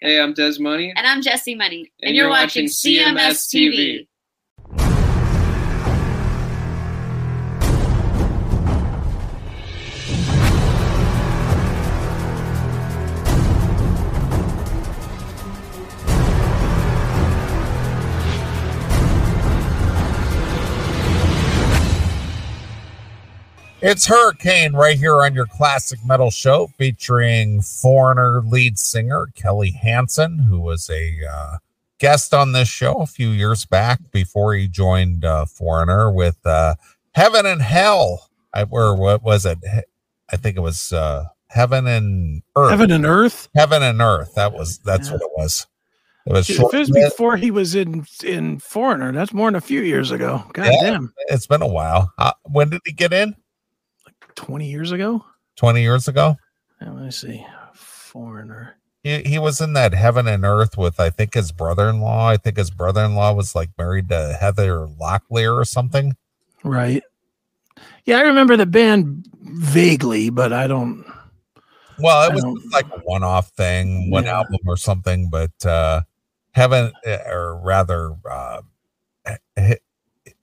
Hey, I'm Des Money. And I'm Jesse Money. And, And you're, you're watching watching CMS TV. TV. It's Hurricane right here on your classic metal show featuring foreigner lead singer Kelly Hansen, who was a uh, guest on this show a few years back before he joined uh, Foreigner with uh, Heaven and Hell. I, or what was it? I think it was uh, Heaven and Earth. Heaven and Earth. Heaven and Earth. That was that's Yeah. what it was. It was it was before he was in in Foreigner, that's more than a few years ago. God Yeah. damn, It's been a while. Uh, when did he get in? Twenty years ago. Twenty years ago. Let me see. Foreigner. he, he was in that heaven and earth with I think his brother-in-law. I think his brother-in-law was like married to Heather Locklear or something. Right. Yeah, I remember the band vaguely, but I don't. Well, I it was like a one-off thing, one Yeah. album or something. But uh heaven, eh, or rather, uh,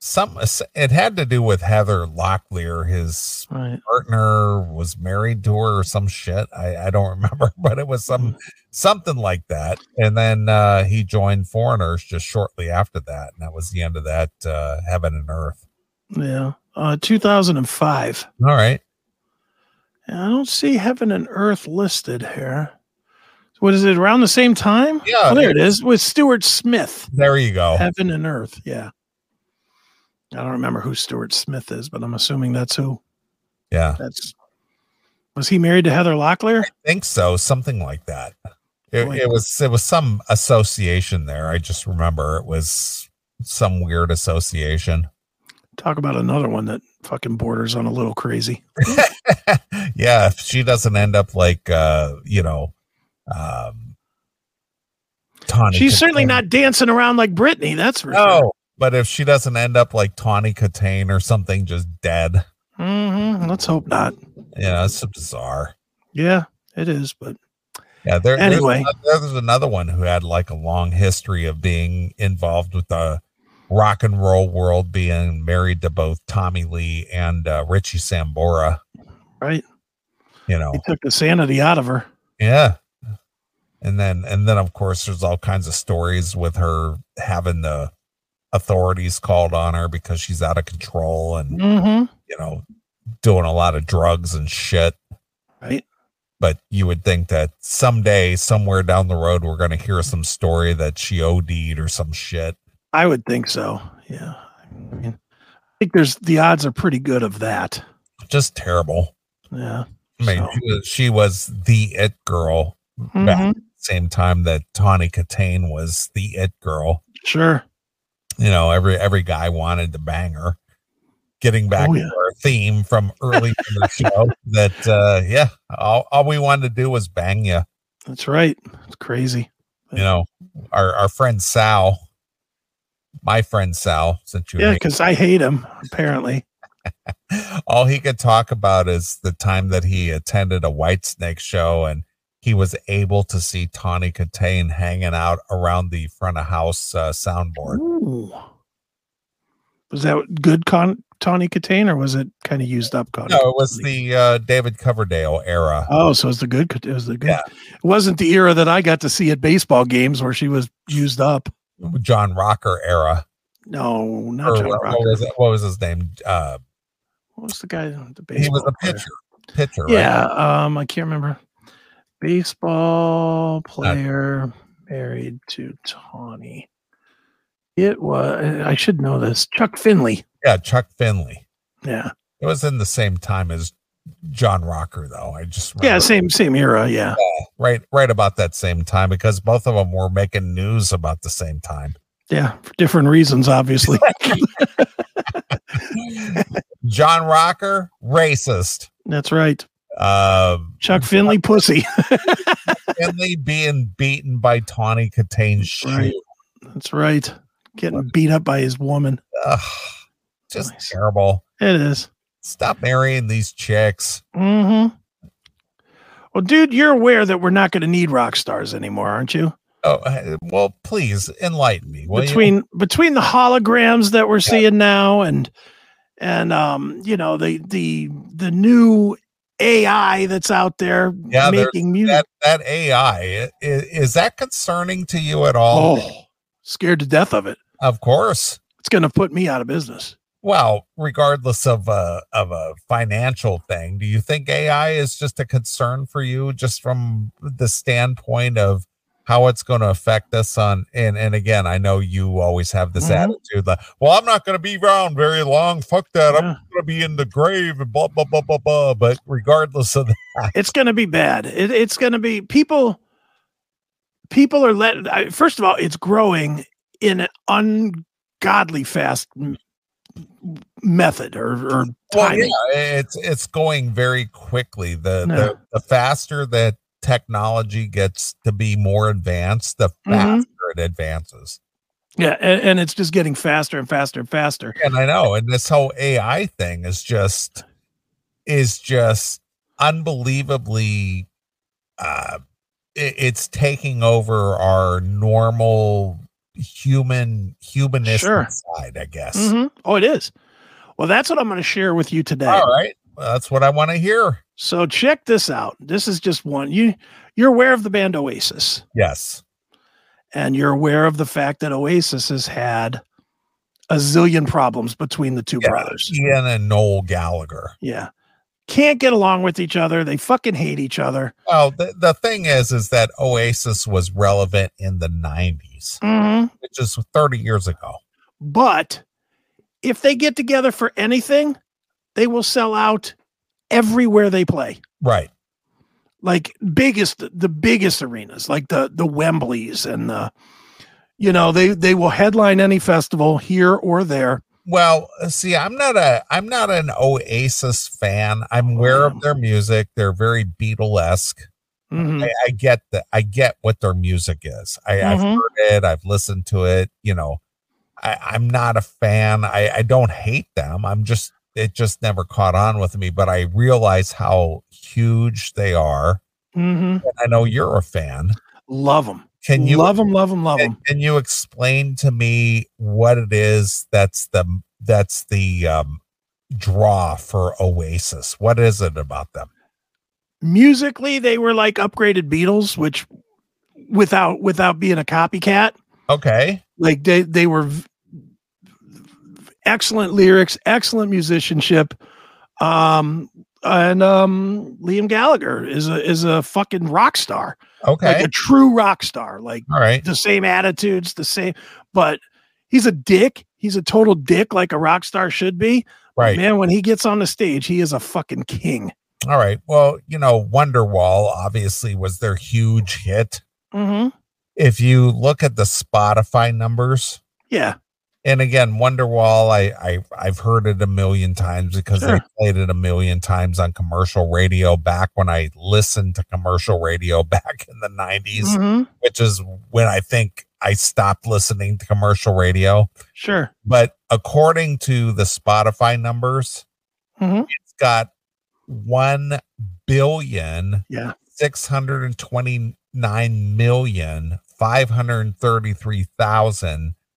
some it had to do with Heather Locklear. His Right. partner was married to her or some shit. I, I don't remember, but it was some something like that. And then uh, he joined Foreigners just shortly after that, and that was the end of that uh, Heaven and Earth. Yeah. Uh, 2005. All right, And I don't see Heaven and Earth listed here. What is it? Around the same time? Yeah. Oh, there it is with Stuart Smith. there you go. Heaven and Earth. Yeah. I don't remember who Stuart Smith is, but I'm assuming that's who. Yeah, That's was he married to Heather Locklear? I think so, something like that. It, it was it was some association there. I just remember it was some weird association. Talk about another one that fucking borders on a little crazy. yeah, if she doesn't end up like uh, you know, um Tawny She's certainly not dancing around like Britney, that's for No, sure. But if she doesn't end up like Tawny Kitaen or something just dead, hmm Let's hope not. yeah, it's bizarre. Yeah, it is, but Yeah, there, Anyway. there's, there's another one who had like a long history of being involved with the rock and roll world, being married to both Tommy Lee and uh, Richie Sambora. right. You know, He took the sanity out of her. yeah. And then, and then, of course, there's all kinds of stories with her having the authorities called on her because she's out of control and Mm-hmm. you know doing a lot of drugs and shit. Right. but you would think that someday, somewhere down the road, we're going to hear some story that she OD'd or some shit. I would think so. Yeah. I mean, I think there's the odds are pretty good of that. Just terrible. Yeah. I mean, So- she, was, she was the it girl back Mhm. at the same time that Tawny Kitaen was the it girl. Sure. You know, every every guy wanted to bang her. Getting back Oh, to yeah. our theme from early in the show, that uh yeah, all, all we wanted to do was bang you. That's right. It's crazy. You know, our our friend Sal, my friend Sal, since you Yeah, because I hate him, apparently. all he could talk about is the time that he attended a Whitesnake show and he was able to see Tawny Kitaen hanging out around the front of house uh, soundboard. Ooh. Was that good con Tawny Kitaen or was it kind of used up Connie? No, it was the uh, David Coverdale era. Oh, so it was the good it was the good Yeah. it wasn't the era that I got to see at baseball games where she was used up. John Rocker era. No, not Or John what, Rocker. what was? What was his name? Uh, What was the guy the baseball he was a player? pitcher. Pitcher. right? Yeah, um, I can't remember. Baseball uh, player married to Tawny. It was. I should know this. Chuck Finley. Yeah, Chuck Finley. Yeah, It was in the same time as John Rocker, though. I just yeah, same same era. Yeah, right, right about that same time because both of them were making news about the same time. yeah, for different reasons, obviously. John Rocker, racist. That's right. Um, Chuck Finley, pussy. Finley being beaten by Tawny Kitaen's shoe. Right. That's right. Getting beat up by his woman. Ugh, just Nice. terrible. It is. Stop marrying these chicks. Mm-hmm. Well, dude, you're aware that we're not going to need rock stars anymore, aren't you? Oh, well, please enlighten me. will you? between between the holograms that we're seeing now and and um you know the the the new AI that's out there Yeah, making music. that that AI is, is that concerning to you at all? oh, scared to death of it. Of course. It's going to put me out of business. Well, regardless of a of a financial thing, do you think AI is just a concern for you, just from the standpoint of how it's going to affect us on? And and again, I know you always have this Mhm. attitude that, well, I'm not going to be around very long. Fuck that. I'm going to be in the grave and blah blah blah blah blah. But regardless of that, It's going to be bad. It, it's going to be people. People are let. I- First of all, it's growing in an ungodly fast m- method or, or well, yeah, it's it's going very quickly. The, Yeah. the the faster that technology gets to be more advanced, the Mhm. faster it advances. Yeah, and, and it's just getting faster and faster and faster. And I know, and this whole AI thing is just is just unbelievably uh it, it's taking over our normal human humanistic Sure. side, I guess. Mhm. Oh, it is. Well, that's what I'm going to share with you today. All right. That's what I want to hear. So check this out. This is just one. You you're aware of the band Oasis, Yes. and you're aware of the fact that Oasis has had a zillion problems between the two Yeah, brothers. Ian and Noel Gallagher. Yeah. Can't get along with each other. They fucking hate each other. Well, the, the thing is, is that Oasis was relevant in the 90s, Mhm. which is 30 years ago. But if they get together for anything, they will sell out everywhere they play. Right. like biggest the biggest arenas like the the wembleys and the you know they they will headline any festival here or there Well, uh, see, I'm not a I'm not an Oasis fan. I'm aware of their music. They're very Beatlesque. Mhm. I, I get that. I get what their music is. I, I've Mhm. heard it. I've listened to it. You know, I, I'm not a fan. I, I don't hate them. I'm just it just never caught on with me. But I realize how huge they are. Mhm. And I know you're a fan. love them Can you love them love them love them can you explain to me what it is that's the that's the um draw for Oasis? What is it about them? musically they were like upgraded beatles which without without being a copycat Okay. like they they were excellent lyrics excellent musicianship um and um liam gallagher is a is a fucking rock star Okay. like a true rock star like All right. the same attitudes, the same, but he's a dick. He's a total dick, like a rock star should be. Right. Man, when he gets on the stage, he is a fucking king. All right. Well, you know, Wonderwall obviously was their huge hit. Mm-hmm. If you look at the Spotify numbers, Yeah. And again, Wonderwall, I, I I've heard it a million times because they played it a million times on commercial radio back when I listened to commercial radio back in the 90s, Mhm. which is when I think I stopped listening to commercial radio. Sure. But according to the Spotify numbers, Mhm. it's got 1 billion Yeah. 629 million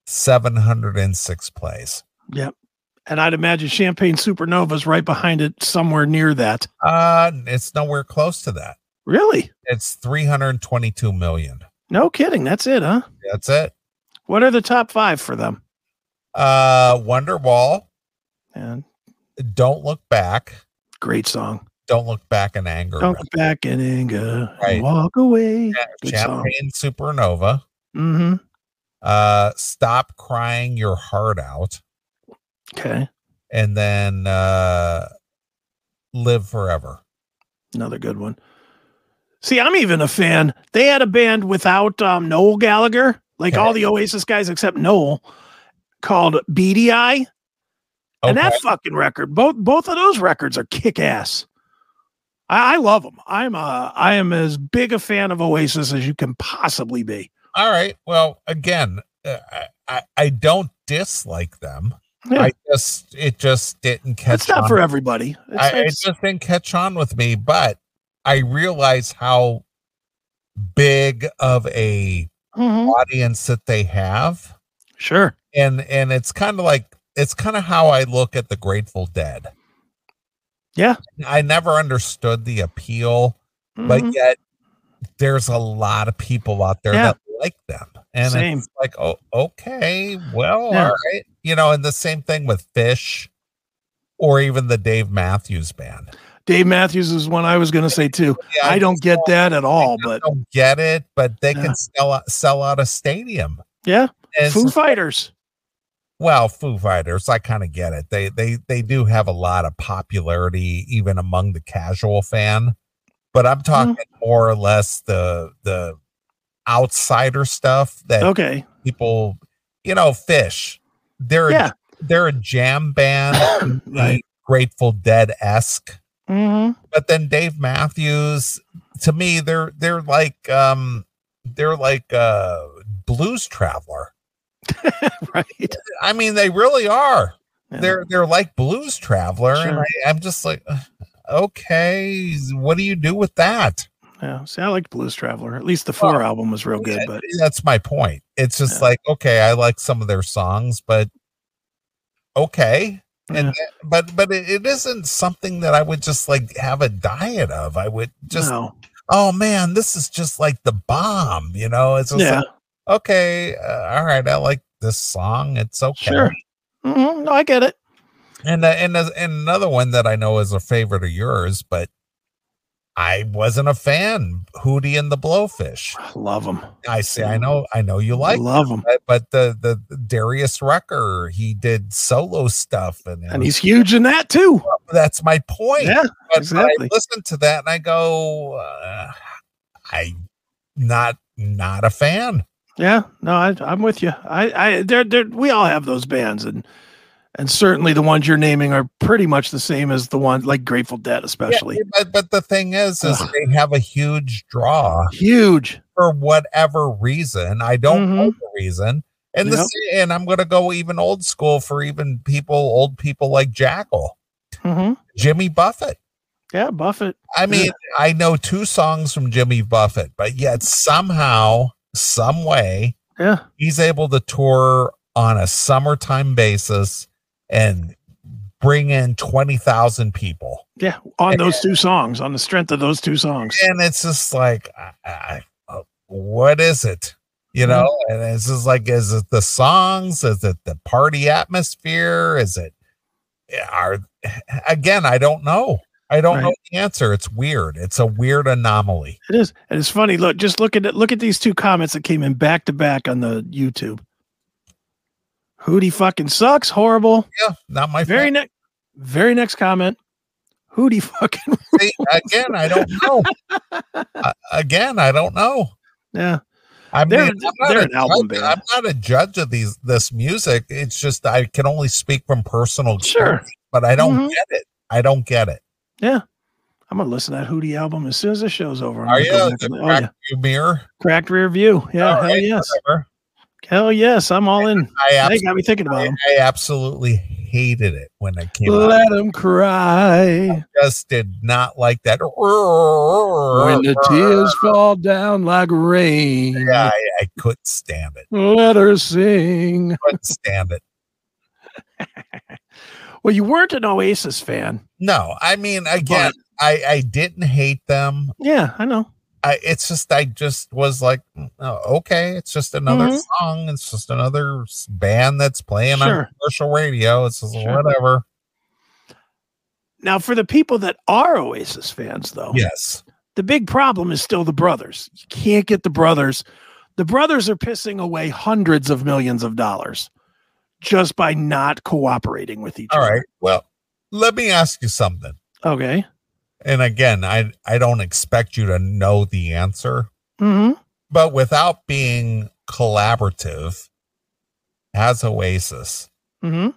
533,706 plays. Yep. And I'd imagine Champagne Supernova's right behind it, somewhere near that. Uh it's nowhere close to that. Really? It's 322 million. No kidding. That's it, huh? That's it. What are the top five for them? Uh Wonderwall, And Don't Look Back, great song. Don't Look Back in Anger. Don't look back in anger. Right. Walk away. Cha- Good song. Champagne Supernova, Mm-hmm. Uh Stop Crying Your Heart Out, Okay. and then uh Live Forever. Another good one. See, I'm even a fan. They had a band without um, Noel Gallagher, like Okay. all the Oasis guys except Noel, called Beady Eye. And that fucking record, both both of those records are kick ass. I, I love them. I'm uh, I am as big a fan of Oasis as you can possibly be. All right. Well, again, uh, I, I I don't dislike them. Yeah. I just it just didn't catch It's not on. for everybody. It's- I, it just didn't catch on with me. But I realize how big of a Mhm. audience that they have. Sure. And and it's kind of like it's kind of how I look at the Grateful Dead. Yeah. I never understood the appeal, but Mhm. yet there's a lot of people out there Yeah. that like them. And Same. it's like, oh, okay, well, Yeah. all right. You know, and the same thing with Phish or even the Dave Matthews band. Dave Matthews is one I was going to say too. Yeah, I don't get that at all, I but don't get it, but they Yeah. can sell out, sell out a stadium. yeah, And Foo Fighters. well, Foo Fighters, I kind of get it. They they they do have a lot of popularity even among the casual fan, but I'm talking Mm-hmm. more or less the the outsider stuff that Okay. people, you know, Phish. They're Yeah. they're a jam band, Right. Grateful Dead esque. hmm But then Dave Matthews, to me, they're they're like um they're like uh blues traveler. right. I mean, they really are. Yeah. They're they're like blues traveler, and I, I'm just like, okay, what do you do with that? Yeah. See, I liked Blues Traveler. At least the four Well, album was real good, but that's my point. It's just Yeah. like, okay, I like some of their songs, but okay, and Yeah. that- but but it, it isn't something that I would just like have a diet of. I would just, no. oh man, this is just like the bomb, you know? It's just Yeah. like, okay, uh, all right, I like this song. It's okay. Sure. hmm No, I get it. And uh, and uh, and another one that I know is a favorite of yours, but I wasn't a fan. Hootie and the Blowfish. Love them. I say I know I know you like, love them. but, but the the Darius Rucker he did solo stuff and, And he's huge in that too. that's my point. Yeah. but, exactly. I listen to that and I go, uh, I not not a fan. Yeah, no, I, I'm with you. I, I, they're, they're, we all have those bands, and and certainly the ones you're naming are pretty much the same as the ones like Grateful Dead, especially Yeah, but but the thing is, is Ugh. they have a huge draw. huge. for whatever reason. I don't know the reason. And Yep. this and I'm gonna go even old school for even people, old people like Jackal, hmm Jimmy Buffett. Yeah, Buffett. I mean, I know two songs from Jimmy Buffett, but yet somehow, some way, Yeah, he's able to tour on a summertime basis and bring in 20,000 people. yeah. On those two songs, on the strength of those two songs. and it's just like I, I, uh, what is it you mm-hmm. know and it's just like is it the songs is it the party atmosphere is it eh, are eh, again i don't know i don't know the answer it's weird it's a weird anomaly It is, and it's funny. Look, just look at it. Look at these two comments that came in back to back on the YouTube. Hootie fucking sucks. Horrible. yeah not my Very next, very next comment. Hootie fucking again i don't know Uh, again i don't know yeah. I mean, They're- I'm not, a an album judge, band. I'm not a judge of these this music. It's just I can only speak from personal Sure. experience, but I don't Mhm. get it. I don't get it. Yeah, I'm gonna listen to that Hootie album as soon as the show's over. I'm Are you? go Is back it and- oh, yeah. view mirror? Cracked rear view. Yeah, All hell right, yes. whatever. Hell yes. I'm all in. I, They got me thinking about I, them. I absolutely hated it when it came. Let them cry Just did not like that. when the tears fall down like rain. Yeah, I, I couldn't stand it. Let her sing. Couldn't stand it. Well, you weren't an Oasis fan. No, I mean, again, I I didn't hate them. Yeah, I know. I it's just I just was like, "Mm, oh, okay, it's just another Mhm. song. It's just another band that's playing Sure. on commercial radio. It's just Sure. whatever. Now, for the people that are Oasis fans, though, Yes. the big problem is still the brothers. You can't get the brothers. The brothers are pissing away hundreds of millions of dollars just by not cooperating with each All other. right. Well, let me ask you something. Okay. And again, I I don't expect you to know the answer, hmm but without being collaborative as Oasis, hmm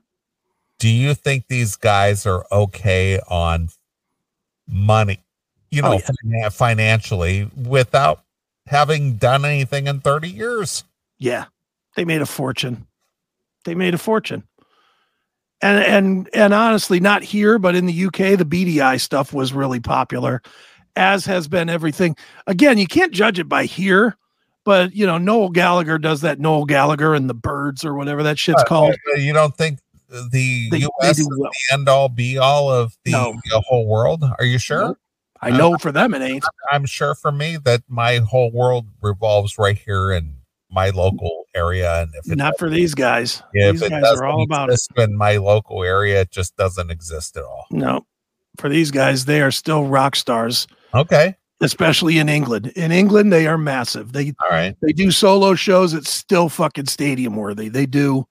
do you think these guys are okay on money, you Oh, know, yeah. finan- financially without having done anything in 30 years? Yeah. They made a fortune. They made a fortune. And and and honestly, not here, but in the UK, the Beady Eye stuff was really popular. as has been everything. Again, you can't judge it by here, but you know, Noel Gallagher does that Noel Gallagher and the Birds or whatever that shit's called. Uh, You don't think the They- U.S. is well. the end all be all of the, No. the whole world? Are you sure? Nope. I know for them it ain't. I'm sure for me that my whole world revolves right here in my local area, and if Not for these guys. if these guys are all about it. in my local area, it just doesn't exist at all. No, for these guys, they are still rock stars, Okay, especially in England. In England, they are massive. They all right. they do solo shows. It's still fucking stadium worthy. They do.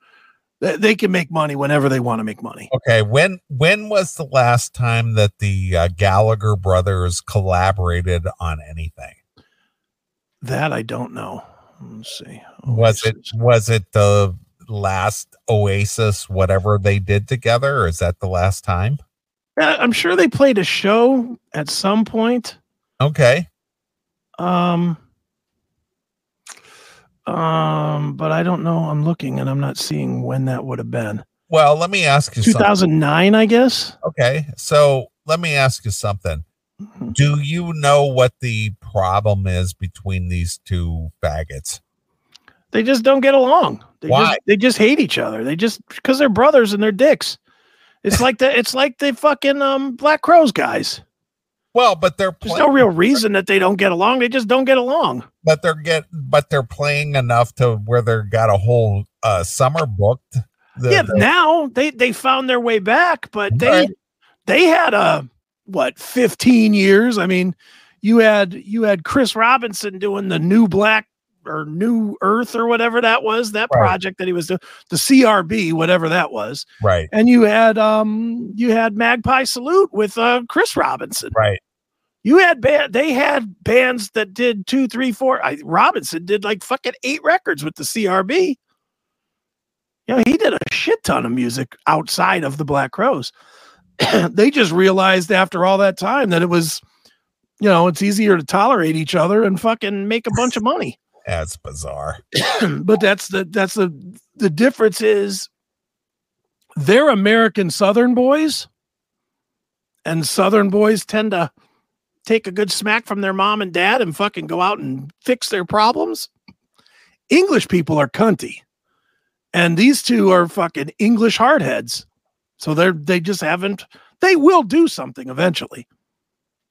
They, they can make money whenever they want to make money. Okay, when when was the last time that the uh, Gallagher brothers collaborated on anything? That I don't know. Let's see. Was it was it the last Oasis whatever they did together, or is that the last time? Uh, I'm sure they played a show at some point. Okay, Um. Um, but I don't know. I'm looking and I'm not seeing when that would have been. well, let me ask you something. 2009, I guess. Okay, so let me ask you something. Mhm. Do you know what the problem is between these two faggots? They just don't get along. They Why? Just, they just hate each other. They just because they're brothers and they're dicks. It's like the it's like the fucking um Black Crowes guys. Well, but they're There's no real reason that they don't get along. They just don't get along. but they're get, but they're playing enough to where they've got a whole uh, summer booked. The- yeah, the- now they they found their way back, but they Right. they had a what 15 years. I mean, you had you had Chris Robinson doing the new black or new earth or whatever that was, that Right. project that he was doing, the CRB, whatever that was. right, And you had um you had Magpie Salute with uh Chris Robinson. right, You had band they had bands that did two, three, four. I, Robinson did like fucking eight records with the CRB. You know, he did a shit ton of music outside of the Black Crowes. they just realized after all that time that it was, you know, it's easier to tolerate each other and fucking make a bunch of money. that's bizarre. but that's the that's the the difference is they're American Southern boys, and Southern boys tend to take a good smack from their mom and dad and fucking go out and fix their problems. English people are cunty, and these two are fucking English hardheads. So they're they just haven't. They will do something eventually,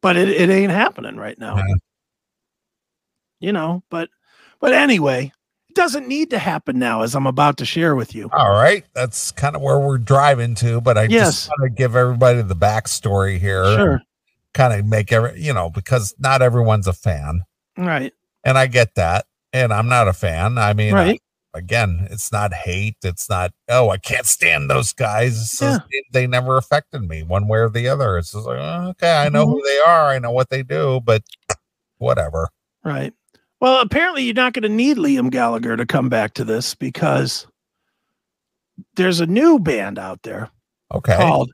but it, it ain't happening right now. Yeah. You know, but but anyway, it doesn't need to happen now, as I'm about to share with you. All right, that's kind of where we're driving to. But I Yes. just want to give everybody the backstory here. Sure. kind of make every you know because not everyone's a fan, Right. and I get that, and I'm not a fan. I mean, Right. Again, it's not hate. It's not, oh, I can't stand those guys. Just, they never affected me one way or the other. It's just like, oh, okay, I know mm-hmm. who they are. I know what they do, but whatever. Right. Well, apparently you're not going to need Liam Gallagher to come back to this because there's a new band out there Okay. called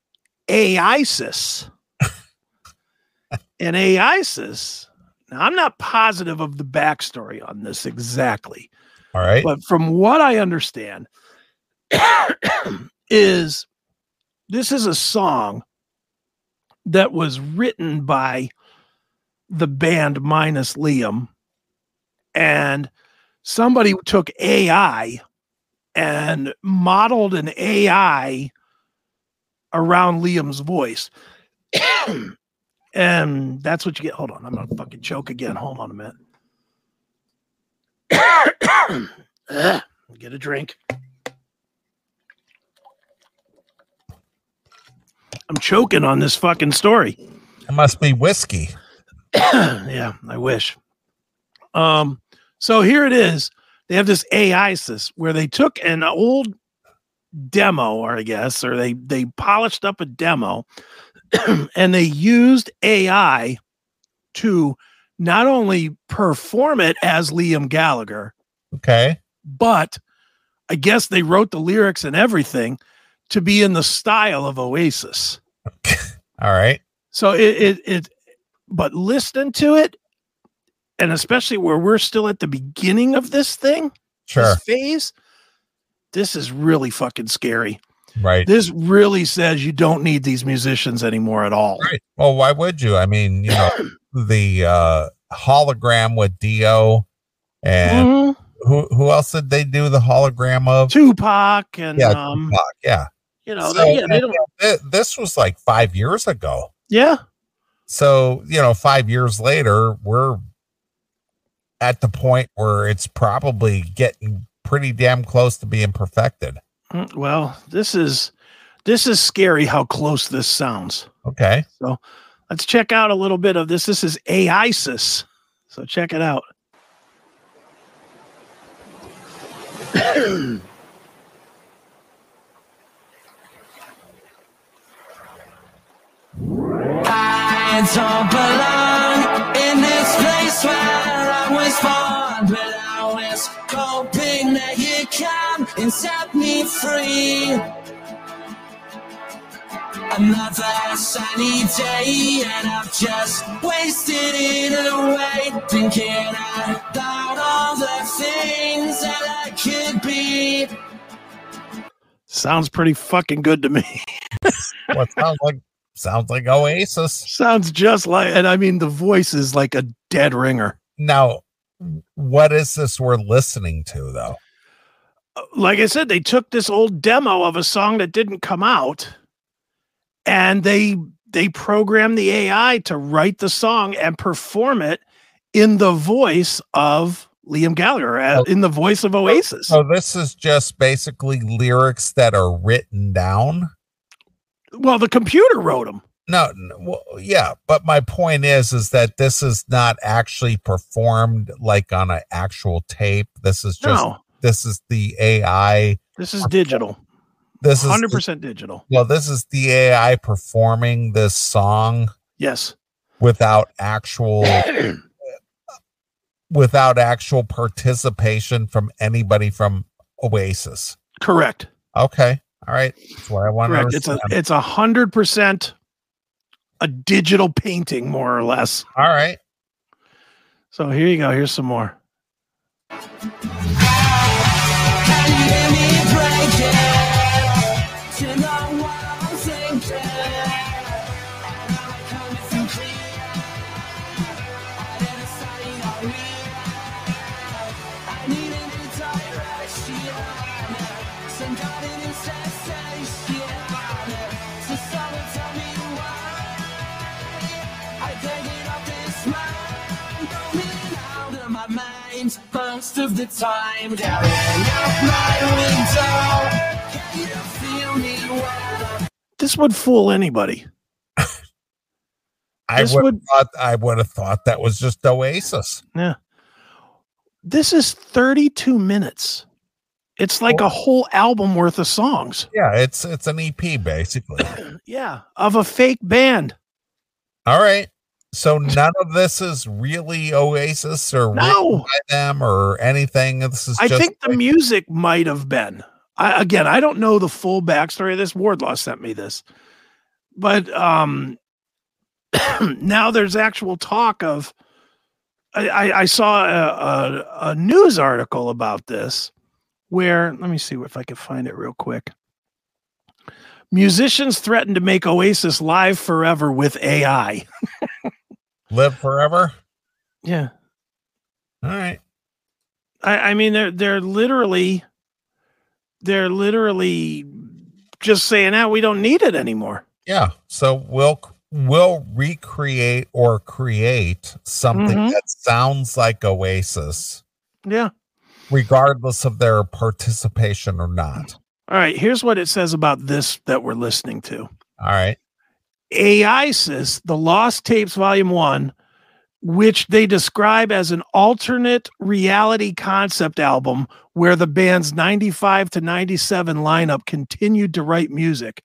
AISIS. and AISIS, now I'm not positive of the backstory on this exactly, All right. but from what I understand, is this is a song that was written by the band minus Liam, and somebody took AI and modeled an AI around Liam's voice. and that's what you get. Hold on, I'm gonna fucking choke again. Hold on a minute. Get a drink. I'm choking on this fucking story. It must be whiskey. yeah, I wish. Um, so here it is. They have this AISIS where they took an old demo, or I guess, or they they polished up a demo and they used AI to not only perform it as Liam Gallagher, Okay. but I guess they wrote the lyrics and everything to be in the style of Oasis. All right. So it it, it but listen to it, and especially where we're still at the beginning of this thing, Sure. this phase, this is really fucking scary. Right. This really says you don't need these musicians anymore at all. Right. Well, why would you? I mean, you know, the uh hologram with Dio and Mhm. Who who else did they do the hologram of? Tupac and yeah, um, Tupac, yeah. you know, So, they, yeah, they don't. this was like five years ago. Yeah, So, you know, five years later, we're at the point where it's probably getting pretty damn close to being perfected. Mm, well, this is this is scary how close this sounds. Okay. So let's check out a little bit of this. This is AISIS. So check it out. I don't belong in this place where I was born, but I was hoping that you come and set me free. Another sunny day, and I've just wasted it away, thinking about all the things that I could be. Sounds pretty fucking good to me. What sounds like sounds like Oasis. Sounds just like, and I mean, the voice is like a dead ringer. Now, what is this we're listening to though? Like I said, they took this old demo of a song that didn't come out, and they they program the AI to write the song and perform it in the voice of Liam Gallagher, uh, Oh. in the voice of Oasis. So this is just basically lyrics that are written down. Well, the computer wrote them. No, n- well, yeah, but my point is, is that this is not actually performed like on an actual tape. This is just No, this is the AI. this is digital. This is 100% digital. well, this is the AI performing this song Yes. without actual without actual participation from anybody from Oasis. Correct. Okay, all right, that's what I want to Correct. It's a it's a hundred percent a digital painting, more or less. All right, So here you go. Here's some more. My most of the time. Staring out my window. Can you feel me when This would fool anybody. I would would- have thought I would have thought that was just Oasis. Yeah. This is 32 minutes. It's like a whole album worth of songs. Yeah, it's it's an EP basically. Yeah. Of a fake band. All right. So none of this is really Oasis or No. by them or anything. This is I think the music might have been. I, again, I don't know the full backstory of this. Wardlaw sent me this, but um, now there's actual talk of. I, I, I saw a, a, a news article about this, where let me see if I can find it real quick. Musicians threaten to make Oasis live forever with AI. live forever. Yeah, All right. I, I mean they're they're literally they're literally just saying out we don't need it anymore. Yeah. So we'll we'll recreate or create something Mhm. that sounds like Oasis, Yeah. regardless of their participation or not. All right, here's what it says about this that we're listening to. All right. AISIS, the Lost Tapes Volume 1, which they describe as an alternate reality concept album where the band's 95 to 97 lineup continued to write music,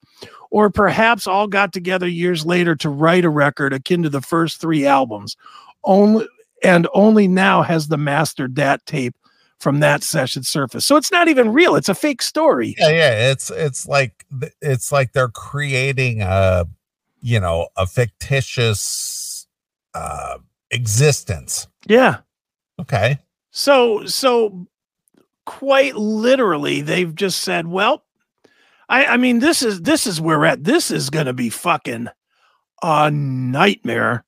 or perhaps all got together years later to write a record akin to the first three albums. Only and only now has the mastered that tape from that session surface. So it's not even real. It's a fake story. Yeah, yeah. It's it's like it's like they're creating a you know a fictitious uh existence. Yeah. Okay. So so quite literally they've just said, well, I I mean this is this is where we're at. This is going to be fucking a nightmare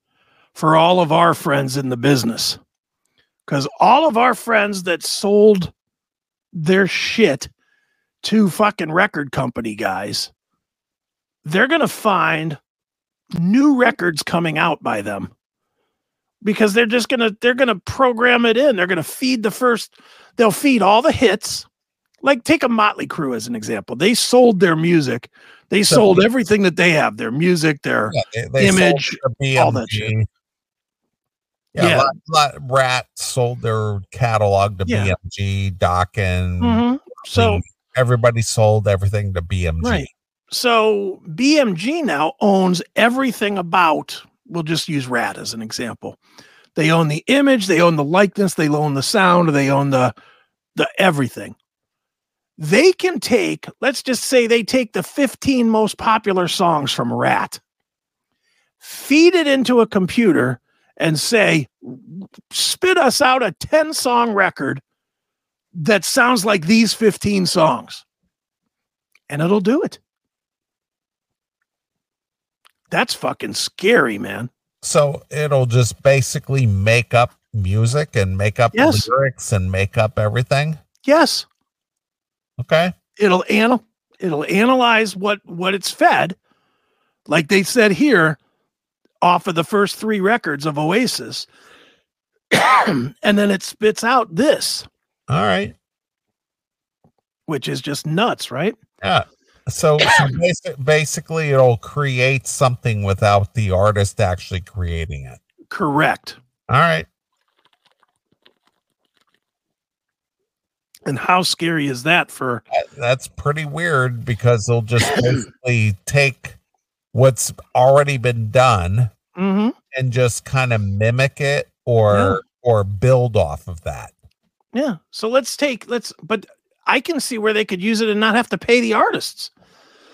for all of our friends in the business. Because all of our friends that sold their shit to fucking record company guys, they're going to find new records coming out by them because they're just going to they're going to program it in they're going to feed the first they'll feed all the hits like take a Mötley Crüe as an example they sold their music they So- sold everything that they have their music their Yeah, they, they Image, their all that shit. BMG. Yeah, Yeah. Lot, lot, Ratt sold their catalog to Yeah. BMG, Dokken. Mhm. so everybody sold everything to BMG. Right. So BMG now owns everything about, we'll just use Ratt as an example. They own the image, they own the likeness, they own the sound, they own the the everything. They can take, let's just say they take the 15 most popular songs from Ratt, feed it into a computer and say, spit us out a 10 song record that sounds like these 15 songs. And it'll do it. That's fucking scary, man. So it'll just basically make up music and make up Yes. lyrics and make up everything. Yes, Okay. it'll anal it'll analyze what what it's fed, like they said here, off of the first three records of Oasis, and then it spits out this, All right. which is just nuts, right? Yeah. So, so basi- basically, it'll create something without the artist actually creating it. Correct. All right. And how scary is that for? That- That's pretty weird because they'll just basically take what's already been done Mhm. and just kind of mimic it or or build off of that. Yeah. So let's take let's, but I can see where they could use it and not have to pay the artists.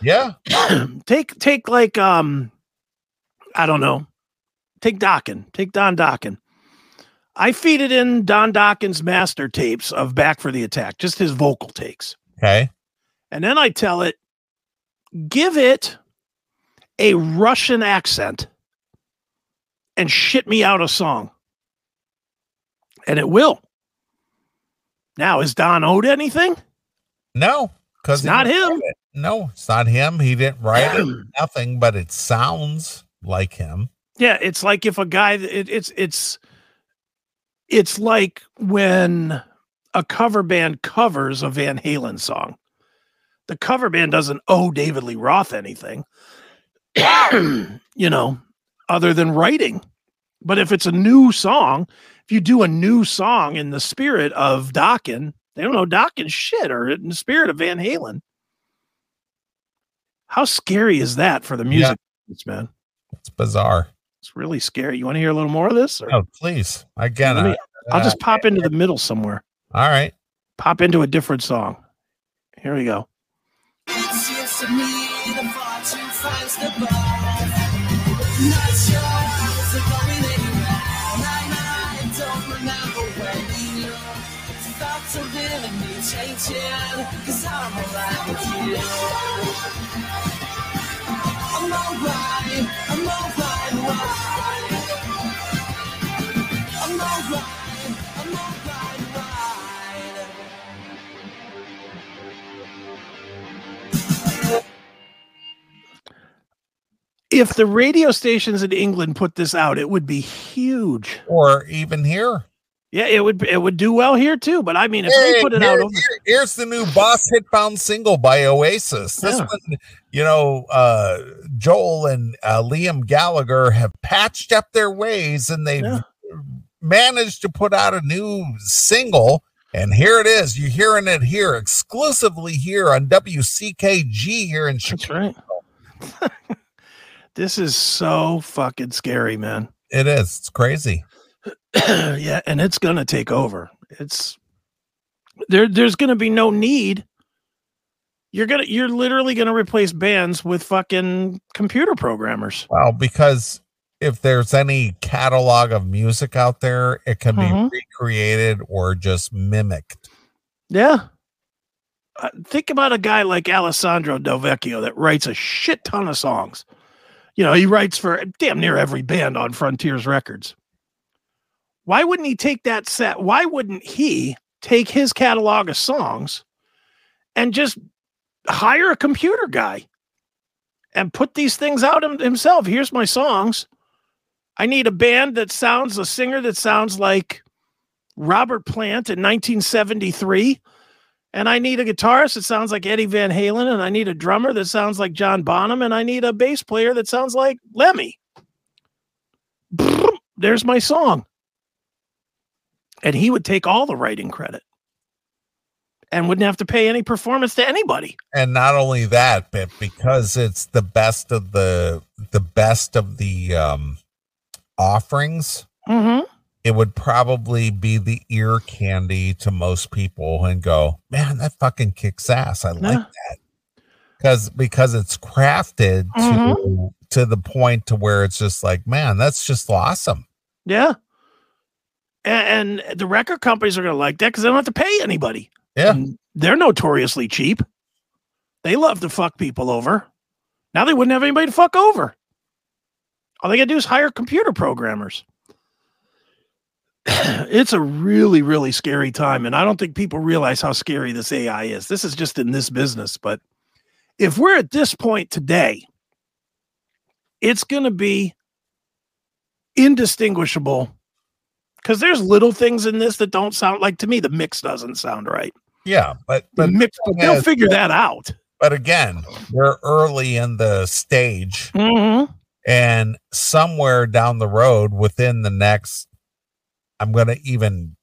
Yeah. take take like um I don't know. Take Dokken. Take Don Dokken. I feed it in Don Dokken's master tapes of Back for the Attack, just his vocal takes. Okay. And then I tell it, give it a Russian accent and shit me out a song. And it will. Now, is Don owed anything? No, because not him. No, it's not him. He didn't write it. Nothing, but it sounds like him. Yeah, it's like if a guy it, it's it's it's like when a cover band covers a Van Halen song. The cover band doesn't owe David Lee Roth anything. you know, other than writing. But if it's a new song, if you do a new song in the spirit of Dokken, they don't know Dokken shit or in the spirit of Van Halen. How scary is that for the music, business, man? It's bizarre. It's really scary. You want to hear a little more of this? Or Oh, please. Again, Let me- I, I'll just pop into the middle somewhere. all right. Pop into a different song. Here we go. If the radio stations in England put this out, it would be huge. Or even here. Yeah, it would it would do well here too. But I mean, if Hey, they put it here- out over here- here's the new Boss Hit Found single by Oasis. This Yeah. one, you know, uh, Joel and uh, Liam Gallagher have patched up their ways and they've Yeah. managed to put out a new single. And here it is. You're hearing it here exclusively here on WCKG here in That's Chicago. right. this is so fucking scary, man. It is. It's crazy. yeah, and it's gonna take over. It's there. There's gonna be no need. You're gonna. You're literally gonna replace bands with fucking computer programmers. Well, because if there's any catalog of music out there, it can Mhm. be recreated or just mimicked. Yeah. Uh, think about a guy like Alessandro Del Vecchio that writes a shit ton of songs. You know, he writes for damn near every band on Frontiers Records. Why wouldn't he take that set? Why wouldn't he take his catalog of songs and just hire a computer guy and put these things out himself? Here's my songs. I need a band that sounds, a singer that sounds like Robert Plant in 1973. And I need a guitarist that sounds like Eddie Van Halen. And I need a drummer that sounds like John Bonham. And I need a bass player that sounds like Lemmy. There's my song. And he would take all the writing credit and wouldn't have to pay any performance to anybody. and not only that but because it's the best of the the best of the um offerings Mm-hmm. It would probably be the ear candy to most people and go man that fucking kicks ass i like Yeah. that because because it's crafted to Mhm. to the point to where it's just like man that's just awesome Yeah. And, and the record companies are going to like that because they don't have to pay anybody. Yeah. And they're notoriously cheap. They love to fuck people over. Now they wouldn't have anybody to fuck over. All they got to do is hire computer programmers. it's a really, really scary time. And I don't think people realize how scary this AI is. This is just in this business. But if we're at this point today, it's going to be indistinguishable because there's little things in this that don't sound like to me the mix doesn't sound right yeah but the but mix thing they'll figure that out but again we're early in the stage mm-hmm. and somewhere down the road within the next i'm going to even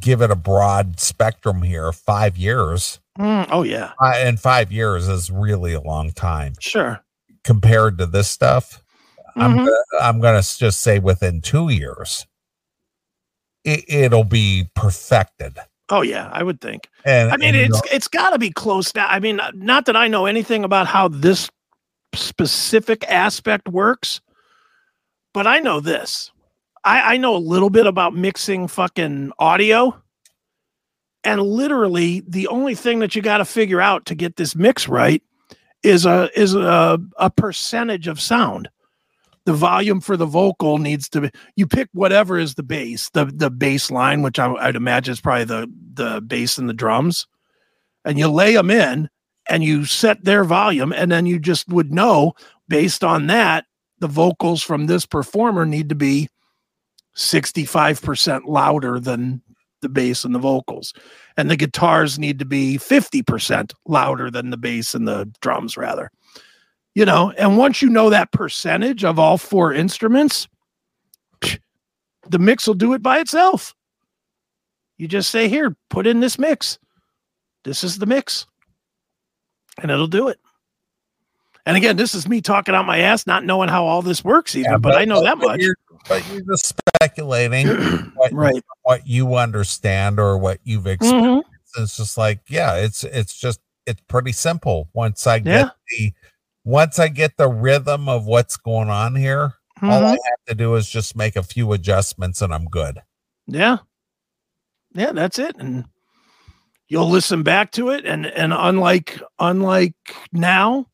give it a broad spectrum here. Five years. Mm, oh yeah. Uh, and five years is really a long time. Sure. Compared to this stuff i'm Mhm. gonna, i'm gonna just say within two years it, it'll be perfected. Oh yeah i would think. And i mean and, you it's know, it's got to be close now i mean not that i know anything about how this specific aspect works but i know this i i know a little bit about mixing fucking audio. And literally the only thing that you got to figure out to get this mix right is a is a, a percentage of sound. The volume for the vocal needs to be you pick whatever is the bass the the bass line which I, i'd imagine is probably the the bass and the drums. And you lay them in and you set their volume and then you just would know based on that the vocals from this performer need to be 65% louder than the bass and the vocals. And the guitars need to be 50% louder than the bass and the drums rather. You know and once you know that percentage of all four instruments the mix will do it by itself. You just say here put in this mix. This is the mix. And it'll do it and again this is me talking out my ass not knowing how all this works even yeah, but, i know that much you're, but you're just speculating what, right what you understand or what you've experienced Mhm. it's just like yeah it's it's just it's pretty simple once i get Yeah. the once i get the rhythm of what's going on here all Mhm. i have to do is just make a few adjustments and i'm good Yeah. Yeah, that's it. And you'll listen back to it. And and unlike unlike now,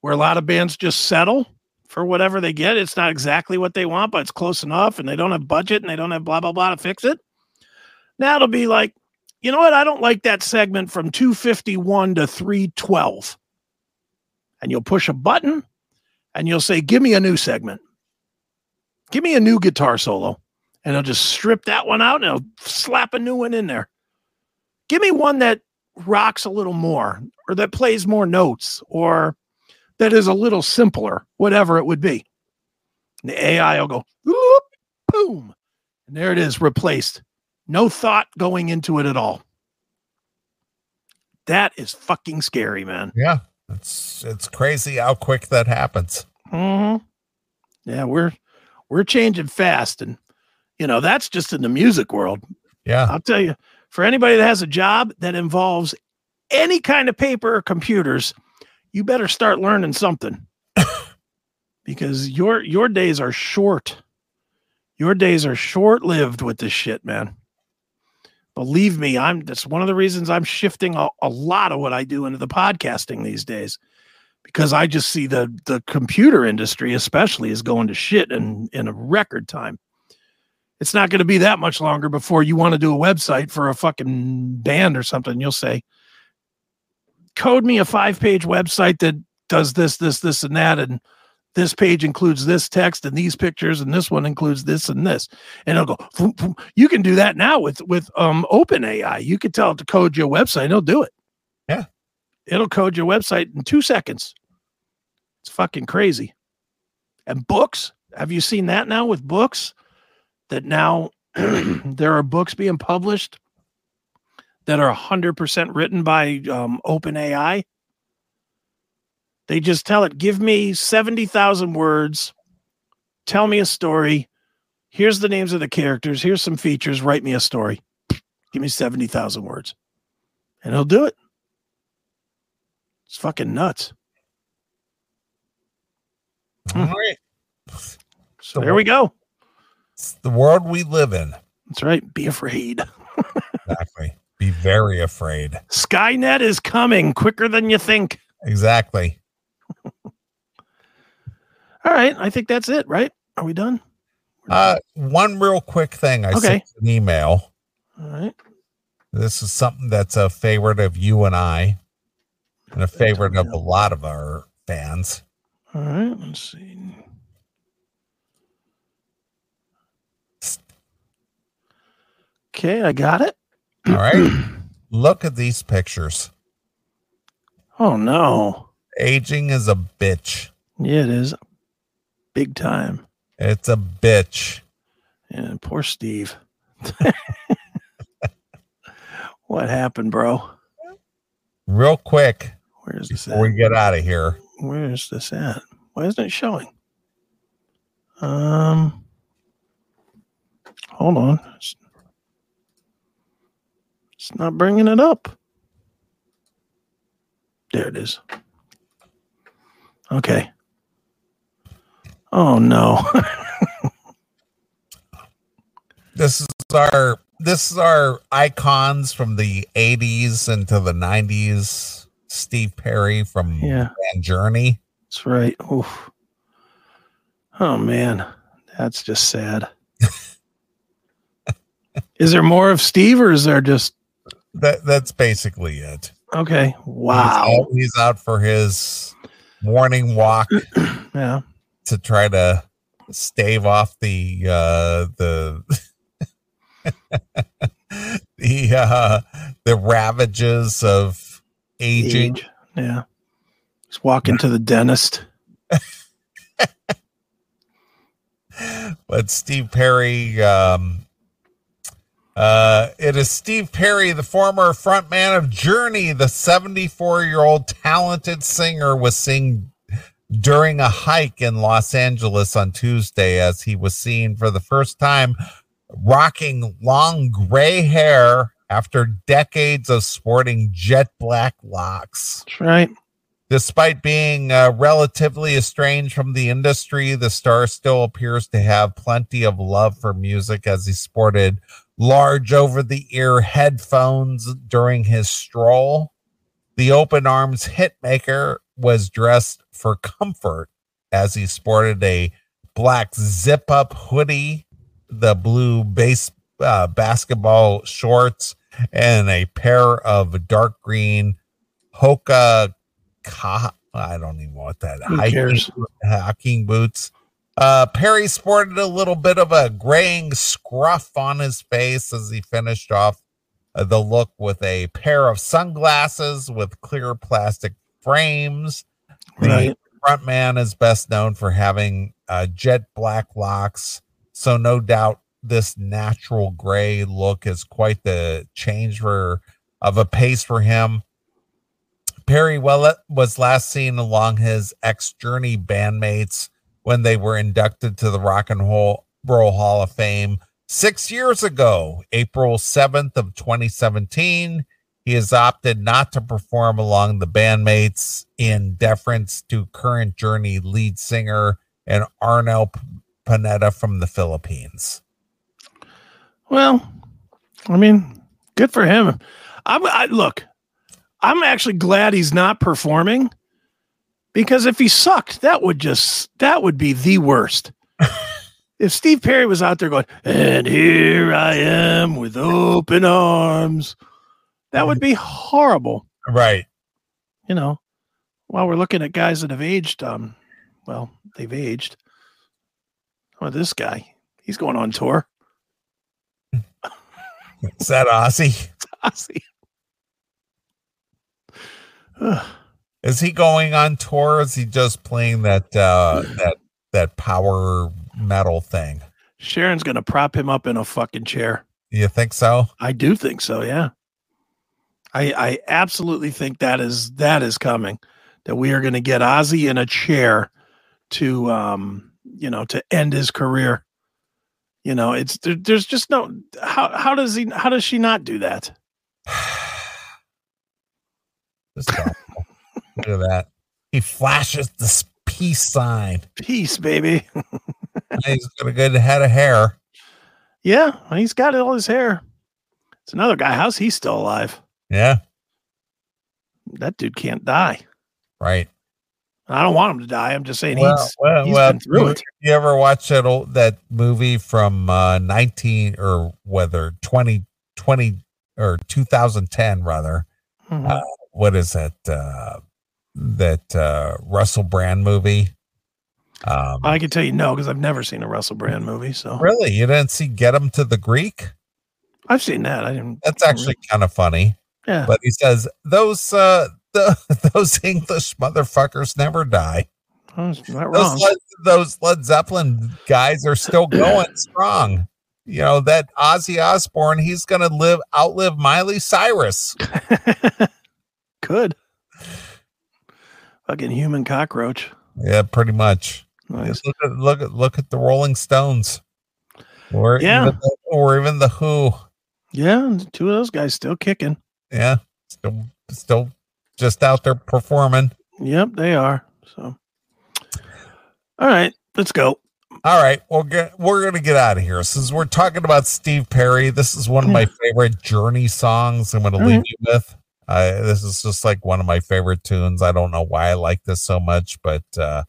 where a lot of bands just settle for whatever they get, it's not exactly what they want, but it's close enough and they don't have budget and they don't have blah blah blah to fix it. Now it'll be like, you know what? I don't like that segment from 251 to 312. And you'll push a button and you'll say, Give me a new segment. Give me a new guitar solo and he'll just strip that one out and he'll slap a new one in there. Give me one that rocks a little more or that plays more notes or that is a little simpler, whatever it would be. And the AI will go, "Whoop," boom. And there it is, replaced. No thought going into it at all. That is fucking scary, man. yeah it's it's crazy how quick that happens hmm Yeah, we're we're changing fast, and you know that's just in the music world. yeah I'll tell you, for anybody that has a job that involves any kind of paper or computers, you better start learning something because your your days are short. Your days are short lived with this shit, man. Believe me, I'm that's one of the reasons I'm shifting a, a lot of what I do into the podcasting these days because I just see the the computer industry, especially, is going to shit in in a record time. It's not going to be that much longer before you want to do a website for a fucking band or something. You'll say, code me a five page website that does this, this, this, and that, and this page includes this text and these pictures, and this one includes this and this, and it'll go. Vroom, vroom. You can do that now with with um OpenAI. You could tell it to code your website, it'll do it. Yeah. it'll code your website in two seconds. It's fucking crazy. And books, have you seen that now with books? That now there are books being published that are 100% written by um, OpenAI. They just tell it, give me 70,000 words, tell me a story. Here's the names of the characters. Here's some features. Write me a story. Give me 70,000 words. And he'll do it. It's fucking nuts. All right. So there we go. It's the world we live in. That's right. Be afraid. Be very afraid. Skynet is coming quicker than you think. Exactly. All right. I think that's it, right? Are we done? Uh, one real quick thing. I Okay. sent an email. All right. This is something that's a favorite of you and I, and a favorite of a lot of our fans. All right. Let's see. Okay, I got it. All right. Look at these pictures. Oh no. Aging is a bitch. Yeah, it is. Big time. It's a bitch. Yeah, poor Steve. what happened, bro? Real quick Where's this before we get out of here. Where's this at? Why isn't it showing? Um hold on. It's, it's not bringing it up. There it is. Okay. Oh no. This is our this is our icons from the 80s into the 90s. Steve Perry from yeah, Band Journey. that's right. Oof. Oh man, that's just sad. is there more of Steve or is there just That that's basically it. okay? He's Wow. out, he's out for his morning walk Yeah. to try to stave off the uh the the uh the ravages of aging. Age. Yeah. He's walking to the dentist. but Steve Perry um uh it is Steve Perry the former frontman of Journey the 74-year-old talented singer was seen during a hike in Los Angeles on Tuesday as he was seen for the first time rocking long gray hair after decades of sporting jet black locks That's right. Despite being uh, relatively estranged from the industry, the star still appears to have plenty of love for music as he sported large over the ear headphones during his stroll. The open arms hitmaker was dressed for comfort as he sported a black zip up hoodie, the blue base uh, basketball shorts, and a pair of dark green Hoka Ka- I don't even know what that hiking, hiking boots. Uh, Perry sported a little bit of a graying scruff on his face as he finished off uh, the look with a pair of sunglasses with clear plastic frames. The Right. front man is best known for having uh, jet black locks, so no doubt this natural gray look is quite the change for of a pace for him. Perry Willett was last seen along his ex Journey bandmates when they were inducted to the Rock and Roll Hall of Fame six years ago, April 7th of 2017. He has opted not to perform along the bandmates in deference to current Journey lead singer and Arnel Pineda from the Philippines. Well, I mean, good for him. I'm I, look. I'm actually glad he's not performing Because if he sucked, that would just that would be the worst. if Steve Perry was out there going, and here I am with open arms, that would be horrible. Right. You know, while we're looking at guys that have aged, um, well, they've aged. Oh, this guy, he's going on tour. Is that Ozzy? Ozzy. Is he going on tour? Or is he just playing that uh that that power metal thing? Sharon's gonna prop him up in a fucking chair. You think so? I do think so. Yeah. I I absolutely think that is that is coming. That we are going to get Ozzy in a chair to um you know to end his career. You know, it's there, there's just no how how does he how does she not do that? Look at that. He flashes this peace sign. Peace, baby. He's got a good head of hair. yeah, he's got all his hair. It's another guy. How's he still alive? Yeah, That dude can't die. right. I don't want him to die. I'm just saying Well, he's well, he's well, been through you, it. you ever watch that old that movie from uh 19 or whether 2020 or 2010 rather? Mhm. uh, What is that? Uh that uh Russell Brand movie? Um I can tell you no because I've never seen a Russell Brand movie. So really you didn't see Get Him to the Greek? I've seen that. I didn't. That's actually kind of funny. yeah. But he says those uh the, those English motherfuckers never die. I was not Those wrong. Led, those Led Zeppelin guys are still going strong. You know that Ozzy Osbourne, he's gonna live outlive Miley Cyrus. Could. Fucking human cockroach. Yeah, pretty much. Nice. Look at look at look at the Rolling Stones, or Yeah. even the, or even the Who. Yeah, two of those guys still kicking. Yeah, still still just out there performing. Yep, they are. So, all right, let's go. All right, we'll get, we're going to get out of here. Since we're talking about Steve Perry, this is one of my favorite Journey songs. I'm going to leave right. you with. Uh, this is just like one of my favorite tunes. I don't know why I like this so much, but uh,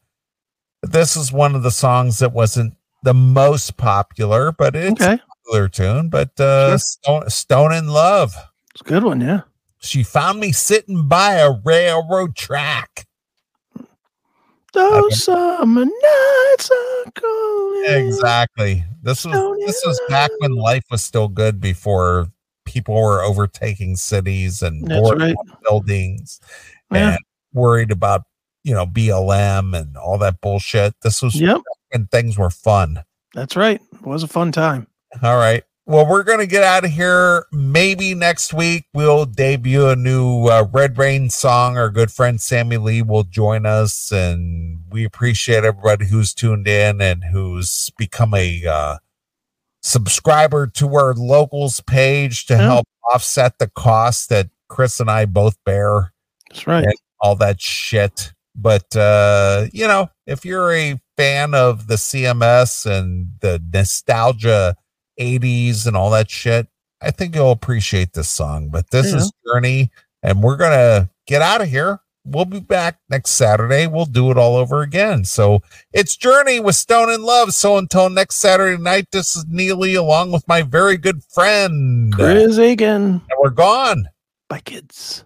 this is one of the songs that wasn't the most popular, but it's Okay, a popular tune. But uh, Sure. Stone, Stone in Love. it's a good one. Yeah. She found me sitting by a railroad track. Those summer nights are calling. Exactly. This was this was back when life was still good before people were overtaking cities and right. buildings Yeah. and worried about you know BLM and all that bullshit. This was Yep, and things were fun. that's right. It was a fun time. All right. Well, we're going to get out of here. Maybe next week we'll debut a new uh, Red Rain song. Our good friend Sammy Lee will join us, and we appreciate everybody who's tuned in and who's become a uh, subscriber to our locals page to help offset the cost that Chris and I both bear That's right. all that shit. But uh, you know, if you're a fan of the CMS and the nostalgia 80s and all that shit, I think you'll appreciate this song. But this Yeah. is Journey, and we're gonna get out of here. We'll be back next Saturday. We'll do it all over again. So it's Journey with Stone in Love. So until next Saturday night, this is Neeley along with my very good friend. Chris Aiken. And we're gone. Bye, kids.